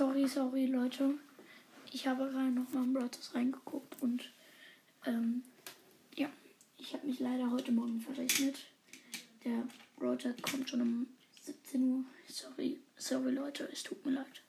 sorry, sorry, Leute. Ich habe gerade noch mal in Brothers reingeguckt und ähm, ja, ich habe mich leider heute Morgen verrechnet. Der Roger kommt schon um 17 Uhr. Sorry, sorry Leute, es tut mir leid.